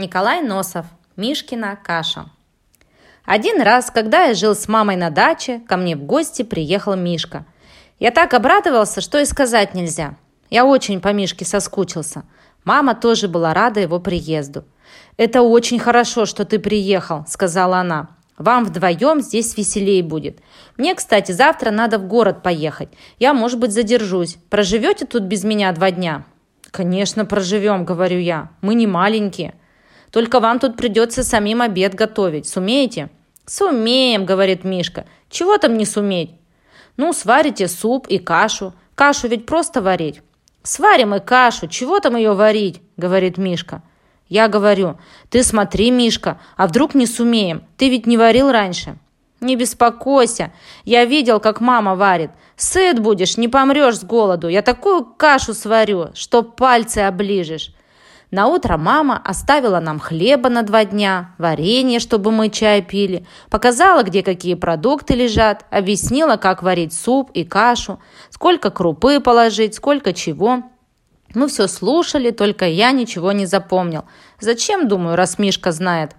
Николай Носов. Мишкина каша. Один раз, когда я жил с мамой на даче, ко мне в гости приехал Мишка. Я так обрадовался, что и сказать нельзя. Я очень по Мишке соскучился. Мама тоже была рада его приезду. «Это очень хорошо, что ты приехал», — сказала она. «Вам вдвоем здесь веселее будет. Мне, кстати, завтра надо в город поехать. Я, может быть, задержусь. Проживете тут без меня два дня?» «Конечно, проживем», — говорю я. «Мы не маленькие». «Только вам тут придется самим обед готовить. Сумеете?» «Сумеем», — говорит Мишка. «Чего там не суметь?» «Ну, сварите суп и кашу. Кашу ведь просто варить». «Сварим и кашу. Чего там ее варить?» — говорит Мишка. Я говорю, ты смотри, Мишка, а вдруг не сумеем? Ты ведь не варил раньше. Не беспокойся, я видел, как мама варит. Сыт будешь, не помрешь с голоду. Я такую кашу сварю, что пальцы оближешь. На утро мама оставила нам хлеба на два дня, варенье, чтобы мы чай пили, показала, где какие продукты лежат, объяснила, как варить суп и кашу, сколько крупы положить, сколько чего. Мы все слушали, только я ничего не запомнил. Зачем, думаю, раз Мишка знает?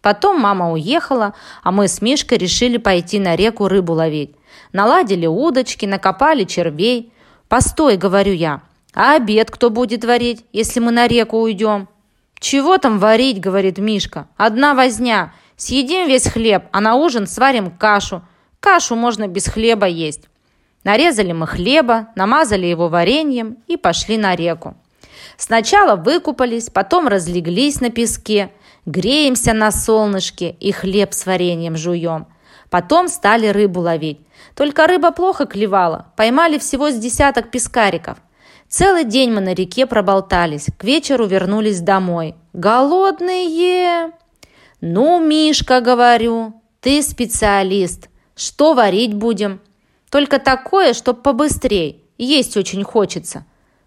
Потом мама уехала, а мы с Мишкой решили пойти на реку рыбу ловить. Наладили удочки, накопали червей. «Постой», — говорю я, — «а обед кто будет варить, если мы на реку уйдем?» «Чего там варить?» — говорит Мишка. «Одна возня. Съедим весь хлеб, а на ужин сварим кашу. Кашу можно без хлеба есть». Нарезали мы хлеба, намазали его вареньем и пошли на реку. Сначала выкупались, потом разлеглись на песке, греемся на солнышке и хлеб с вареньем жуем. Потом стали рыбу ловить. Только рыба плохо клевала, поймали всего с десяток пескариков. Целый день мы на реке проболтались, к вечеру вернулись домой. Голодные! Ну, Мишка, говорю, ты специалист. Что варить будем? Только такое, чтоб побыстрей. Есть очень хочется.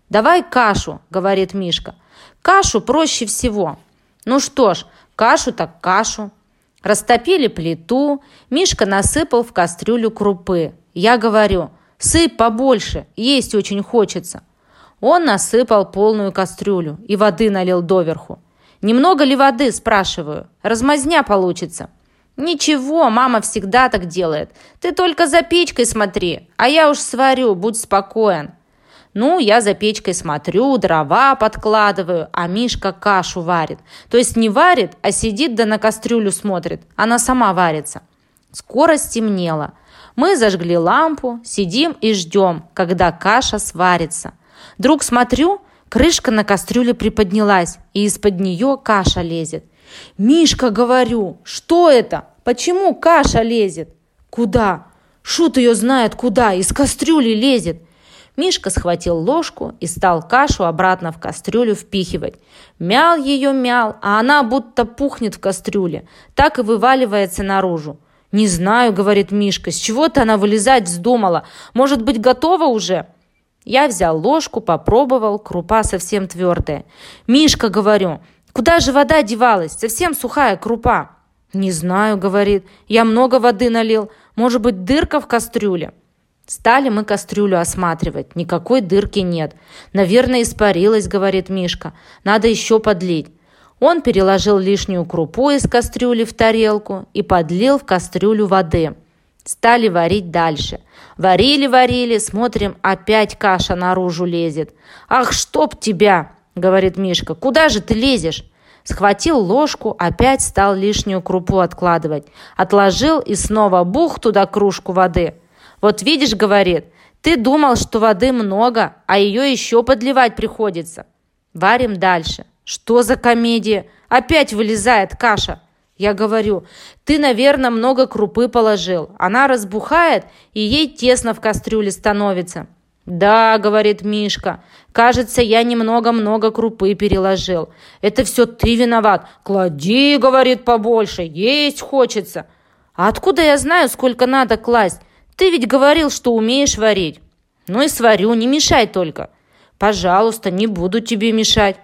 «Давай кашу», — говорит Мишка. «Кашу проще всего». Ну что ж, кашу так кашу. Растопили плиту, Мишка насыпал в кастрюлю крупы. Я говорю, сыпь побольше, есть очень хочется. Он насыпал полную кастрюлю и воды налил доверху. «Немного ли воды?» – спрашиваю. «Размазня получится». «Ничего, мама всегда так делает. Ты только за печкой смотри, а я уж сварю, будь спокоен». Ну, я за печкой смотрю, дрова подкладываю, а Мишка кашу варит. То есть не варит, а сидит да на кастрюлю смотрит. Она сама варится. Скоро стемнело. Мы зажгли лампу, сидим и ждем, когда каша сварится. Вдруг смотрю, крышка на кастрюле приподнялась, и из-под нее каша лезет. «Мишка, говорю, что это? Почему каша лезет?» «Куда?» «Шут ее знает куда, из кастрюли лезет!» Мишка схватил ложку и стал кашу обратно в кастрюлю впихивать. Мял ее, мял, а она будто пухнет в кастрюле, так и вываливается наружу. «Не знаю», — говорит Мишка, — «с чего-то она вылезать вздумала. Может быть, готова уже?» Я взял ложку, попробовал, крупа совсем твердая. «Мишка, — говорю, — Куда же вода девалась? Совсем сухая крупа. Не знаю, говорит. Я много воды налил. Может быть, дырка в кастрюле? Стали мы кастрюлю осматривать. Никакой дырки нет. Наверное, испарилась, говорит Мишка. Надо еще подлить. Он переложил лишнюю крупу из кастрюли в тарелку и подлил в кастрюлю воды. Стали варить дальше. Варили-варили, смотрим, опять каша наружу лезет. «Ах, чтоб тебя!» — говорит Мишка. «Куда же ты лезешь?» Схватил ложку, опять стал лишнюю крупу откладывать. Отложил и снова бух туда кружку воды. «Вот видишь, — говорит, — ты думал, что воды много, а ее еще подливать приходится». Варим дальше. Что за комедия? Опять вылезает каша. Я говорю, ты, наверное, много крупы положил. Она разбухает, и ей тесно в кастрюле становится. «Да», — говорит Мишка, — «кажется, я немного-много крупы переложил. Это все ты виноват. Клади, — говорит, — побольше, есть хочется». «А откуда я знаю, сколько надо класть? Ты ведь говорил, что умеешь варить». «Ну и сварю, не мешай только». «Пожалуйста, не буду тебе мешать».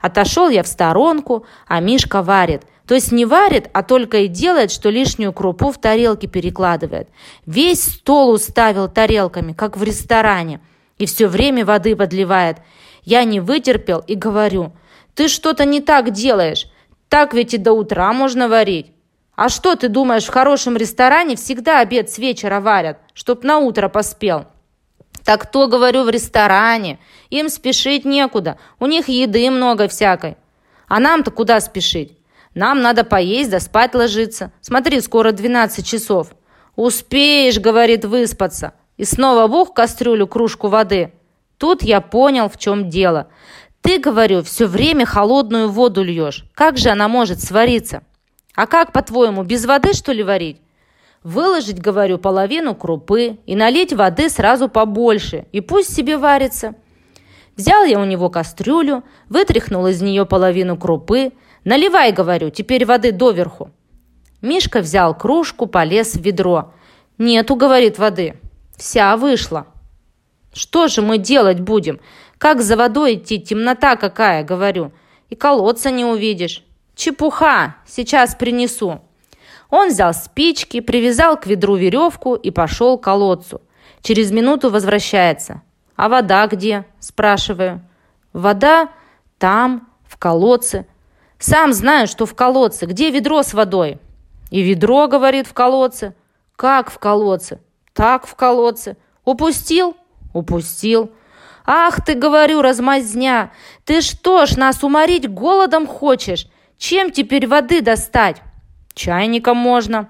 Отошел я в сторонку, а Мишка варит. То есть не варит, а только и делает, что лишнюю крупу в тарелки перекладывает. Весь стол уставил тарелками, как в ресторане. И все время воды подливает. Я не вытерпел и говорю, ты что-то не так делаешь. Так ведь и до утра можно варить. А что ты думаешь, в хорошем ресторане всегда обед с вечера варят, чтоб на утро поспел? Так то, говорю, в ресторане. Им спешить некуда, у них еды много всякой. А нам-то куда спешить? Нам надо поесть да спать ложиться. Смотри, скоро 12 часов. Успеешь, говорит, выспаться. И снова бух кастрюлю кружку воды. Тут я понял, в чем дело. Ты, говорю, все время холодную воду льешь. Как же она может свариться? А как, по-твоему, без воды, что ли, варить? Выложить, говорю, половину крупы и налить воды сразу побольше, и пусть себе варится. Взял я у него кастрюлю, вытряхнул из нее половину крупы. Наливай, говорю, теперь воды доверху. Мишка взял кружку, полез в ведро. Нету, говорит, воды. Вся вышла. Что же мы делать будем? Как за водой идти? Темнота какая, говорю. И колодца не увидишь. Чепуха, сейчас принесу. Он взял спички, привязал к ведру веревку и пошел к колодцу. Через минуту возвращается. «А вода где?» – спрашиваю. «Вода там, в колодце». «Сам знаю, что в колодце. Где ведро с водой?» «И ведро, — говорит, — в колодце». «Как в колодце?» «Так в колодце». «Упустил?» «Упустил». «Ах ты, говорю, размазня! Ты что ж, нас уморить голодом хочешь? Чем теперь воды достать?» «Чайником можно».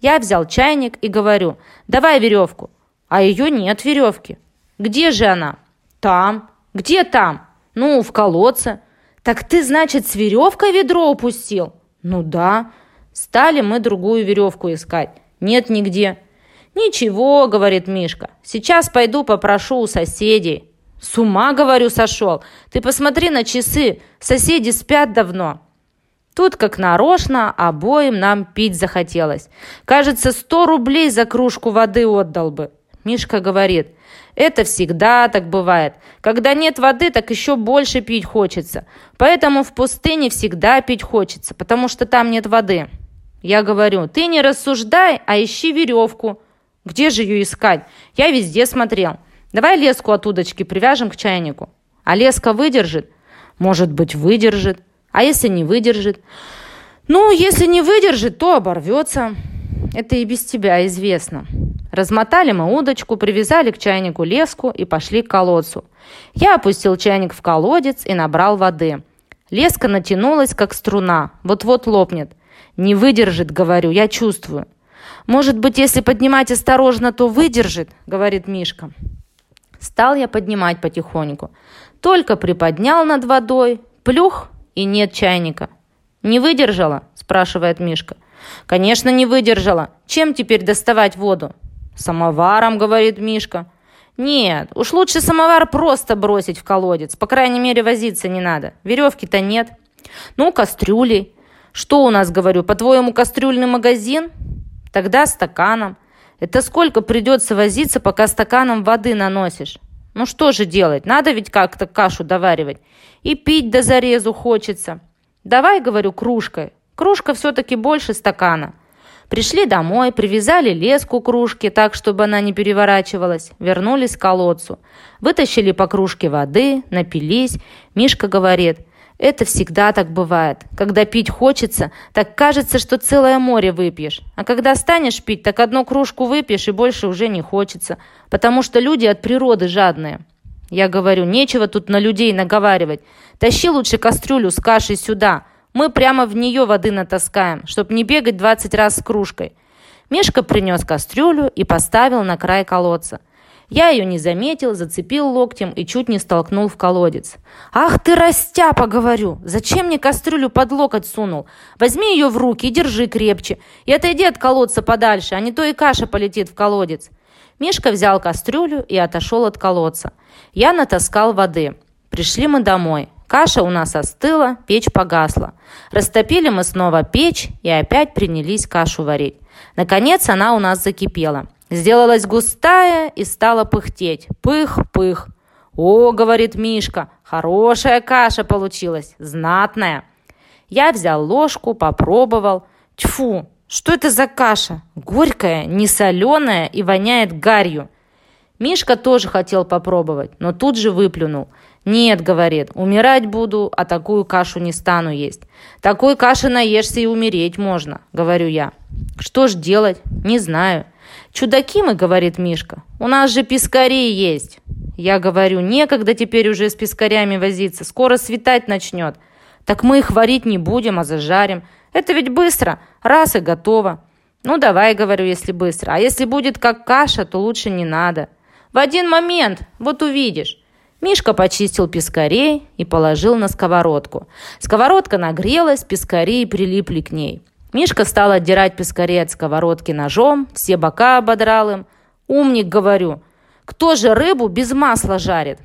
Я взял чайник и говорю, «Давай веревку». А ее нет веревки. «Где же она?» «Там». «Где там?» «Ну, в колодце». «Так ты, значит, с веревкой ведро упустил?» «Ну да». Стали мы другую веревку искать. Нет нигде. «Ничего», — говорит Мишка, — «сейчас пойду попрошу у соседей». «С ума, говорю, сошел. Ты посмотри на часы. Соседи спят давно». Тут, как нарочно, обоим нам пить захотелось. Кажется, сто рублей за кружку воды отдал бы. Мишка говорит, это всегда так бывает. Когда нет воды, так еще больше пить хочется. Поэтому в пустыне всегда пить хочется, потому что там нет воды. Я говорю, ты не рассуждай, а ищи веревку. Где же ее искать? Я везде смотрел. Давай леску от удочки привяжем к чайнику. А леска выдержит? Может быть, выдержит. А если не выдержит? Ну, если не выдержит, то оборвется. Это и без тебя известно. Размотали мы удочку, привязали к чайнику леску и пошли к колодцу. Я опустил чайник в колодец и набрал воды. Леска натянулась, как струна, вот-вот лопнет. Не выдержит, говорю, я чувствую. Может быть, если поднимать осторожно, то выдержит, говорит Мишка. Стал я поднимать потихоньку. Только приподнял над водой, плюх, и нет чайника. «Не выдержала?» – спрашивает Мишка. «Конечно, не выдержала. Чем теперь доставать воду?» «Самоваром», – говорит Мишка. «Нет, уж лучше самовар просто бросить в колодец. По крайней мере, возиться не надо. Веревки-то нет». «Ну, кастрюлей». «Что у нас, говорю, по-твоему, кастрюльный магазин?» «Тогда стаканом». «Это сколько придется возиться, пока стаканом воды наносишь?» «Ну что же делать? Надо ведь как-то кашу доваривать. И пить до зарезу хочется. Давай, говорю, кружкой. Кружка все-таки больше стакана». Пришли домой, привязали леску к кружке так, чтобы она не переворачивалась, вернулись к колодцу. Вытащили по кружке воды, напились. Мишка говорит, это всегда так бывает. Когда пить хочется, так кажется, что целое море выпьешь. А когда станешь пить, так одну кружку выпьешь и больше уже не хочется. Потому что люди от природы жадные. Я говорю, нечего тут на людей наговаривать. Тащи лучше кастрюлю с кашей сюда. Мы прямо в нее воды натаскаем, чтобы не бегать 20 раз с кружкой. Мишка принес кастрюлю и поставил на край колодца. Я ее не заметил, зацепил локтем и чуть не столкнул в колодец. «Ах ты, растяпа!» — говорю. «Зачем мне кастрюлю под локоть сунул? Возьми ее в руки и держи крепче. И отойди от колодца подальше, а не то и каша полетит в колодец». Мишка взял кастрюлю и отошел от колодца. Я натаскал воды. Пришли мы домой. Каша у нас остыла, печь погасла. Растопили мы снова печь и опять принялись кашу варить. Наконец она у нас закипела. Сделалась густая и стала пыхтеть. Пых-пых. «О, — говорит Мишка, — хорошая каша получилась, знатная». Я взял ложку, попробовал. Тьфу, что это за каша? Горькая, несоленая и воняет гарью. Мишка тоже хотел попробовать, но тут же выплюнул. «Нет», — говорит, — «умирать буду, а такую кашу не стану есть. Такой каши наешься и умереть можно», — говорю я. «Что ж делать? Не знаю». «Чудаки мы», — говорит Мишка, — «у нас же пескари есть». Я говорю, некогда теперь уже с пескарями возиться, скоро светать начнет. Так мы их варить не будем, а зажарим. Это ведь быстро, раз и готово. Ну, давай, говорю, если быстро. А если будет как каша, то лучше не надо. В один момент, вот увидишь. Мишка почистил пескарей и положил на сковородку. Сковородка нагрелась, пескари прилипли к ней. Мишка стал отдирать пескарей от сковородки ножом, все бока ободрал им. «Умник, говорю, кто же рыбу без масла жарит?»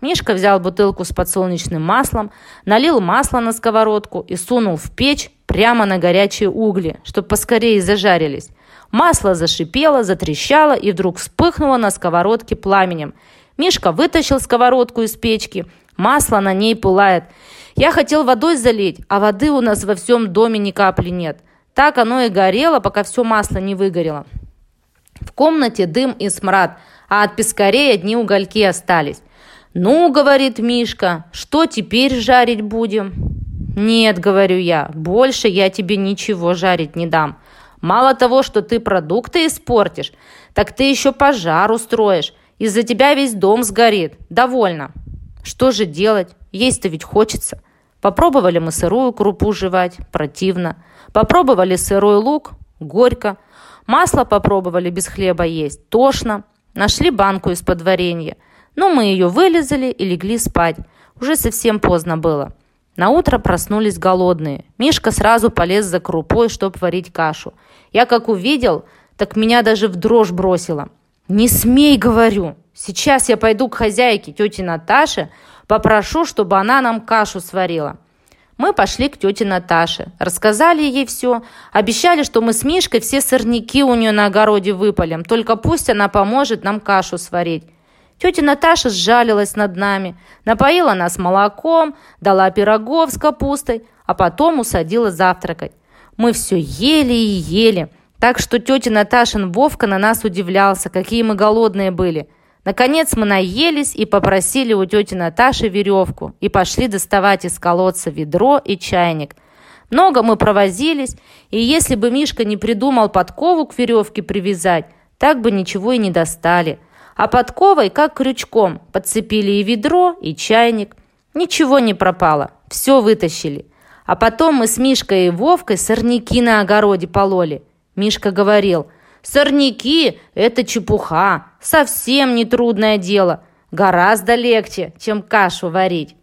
Мишка взял бутылку с подсолнечным маслом, налил масло на сковородку и сунул в печь прямо на горячие угли, чтобы поскорее зажарились. Масло зашипело, затрещало и вдруг вспыхнуло на сковородке пламенем – Мишка вытащил сковородку из печки. Масло на ней пылает. Я хотел водой залить, а воды у нас во всем доме ни капли нет. Так оно и горело, пока все масло не выгорело. В комнате дым и смрад, а от пескарей одни угольки остались. «Ну, — говорит Мишка, — что теперь жарить будем?» «Нет, — говорю я, — больше я тебе ничего жарить не дам. Мало того, что ты продукты испортишь, так ты еще пожар устроишь. Из-за тебя весь дом сгорит. Довольно. Что же делать? Есть-то ведь хочется. Попробовали мы сырую крупу жевать. Противно. Попробовали сырой лук. Горько. Масло попробовали без хлеба есть. Тошно. Нашли банку из-под варенья. Но мы ее вылезали и легли спать. Уже совсем поздно было. На утро проснулись голодные. Мишка сразу полез за крупой, чтобы варить кашу. Я как увидел, так меня даже в дрожь бросило. «Не смей, говорю. Сейчас я пойду к хозяйке, тете Наташе, попрошу, чтобы она нам кашу сварила». Мы пошли к тете Наташе, рассказали ей все, обещали, что мы с Мишкой все сорняки у нее на огороде выпалим, только пусть она поможет нам кашу сварить. Тетя Наташа сжалилась над нами, напоила нас молоком, дала пирогов с капустой, а потом усадила завтракать. Мы все ели и ели – так что тетя Наташин Вовка на нас удивлялся, какие мы голодные были. Наконец мы наелись и попросили у тети Наташи веревку и пошли доставать из колодца ведро и чайник. Много мы провозились, и если бы Мишка не придумал подкову к веревке привязать, так бы ничего и не достали. А подковой, как крючком, подцепили и ведро, и чайник. Ничего не пропало, все вытащили. А потом мы с Мишкой и Вовкой сорняки на огороде пололи – Мишка говорил, «Сорняки – это чепуха, совсем не трудное дело, гораздо легче, чем кашу варить».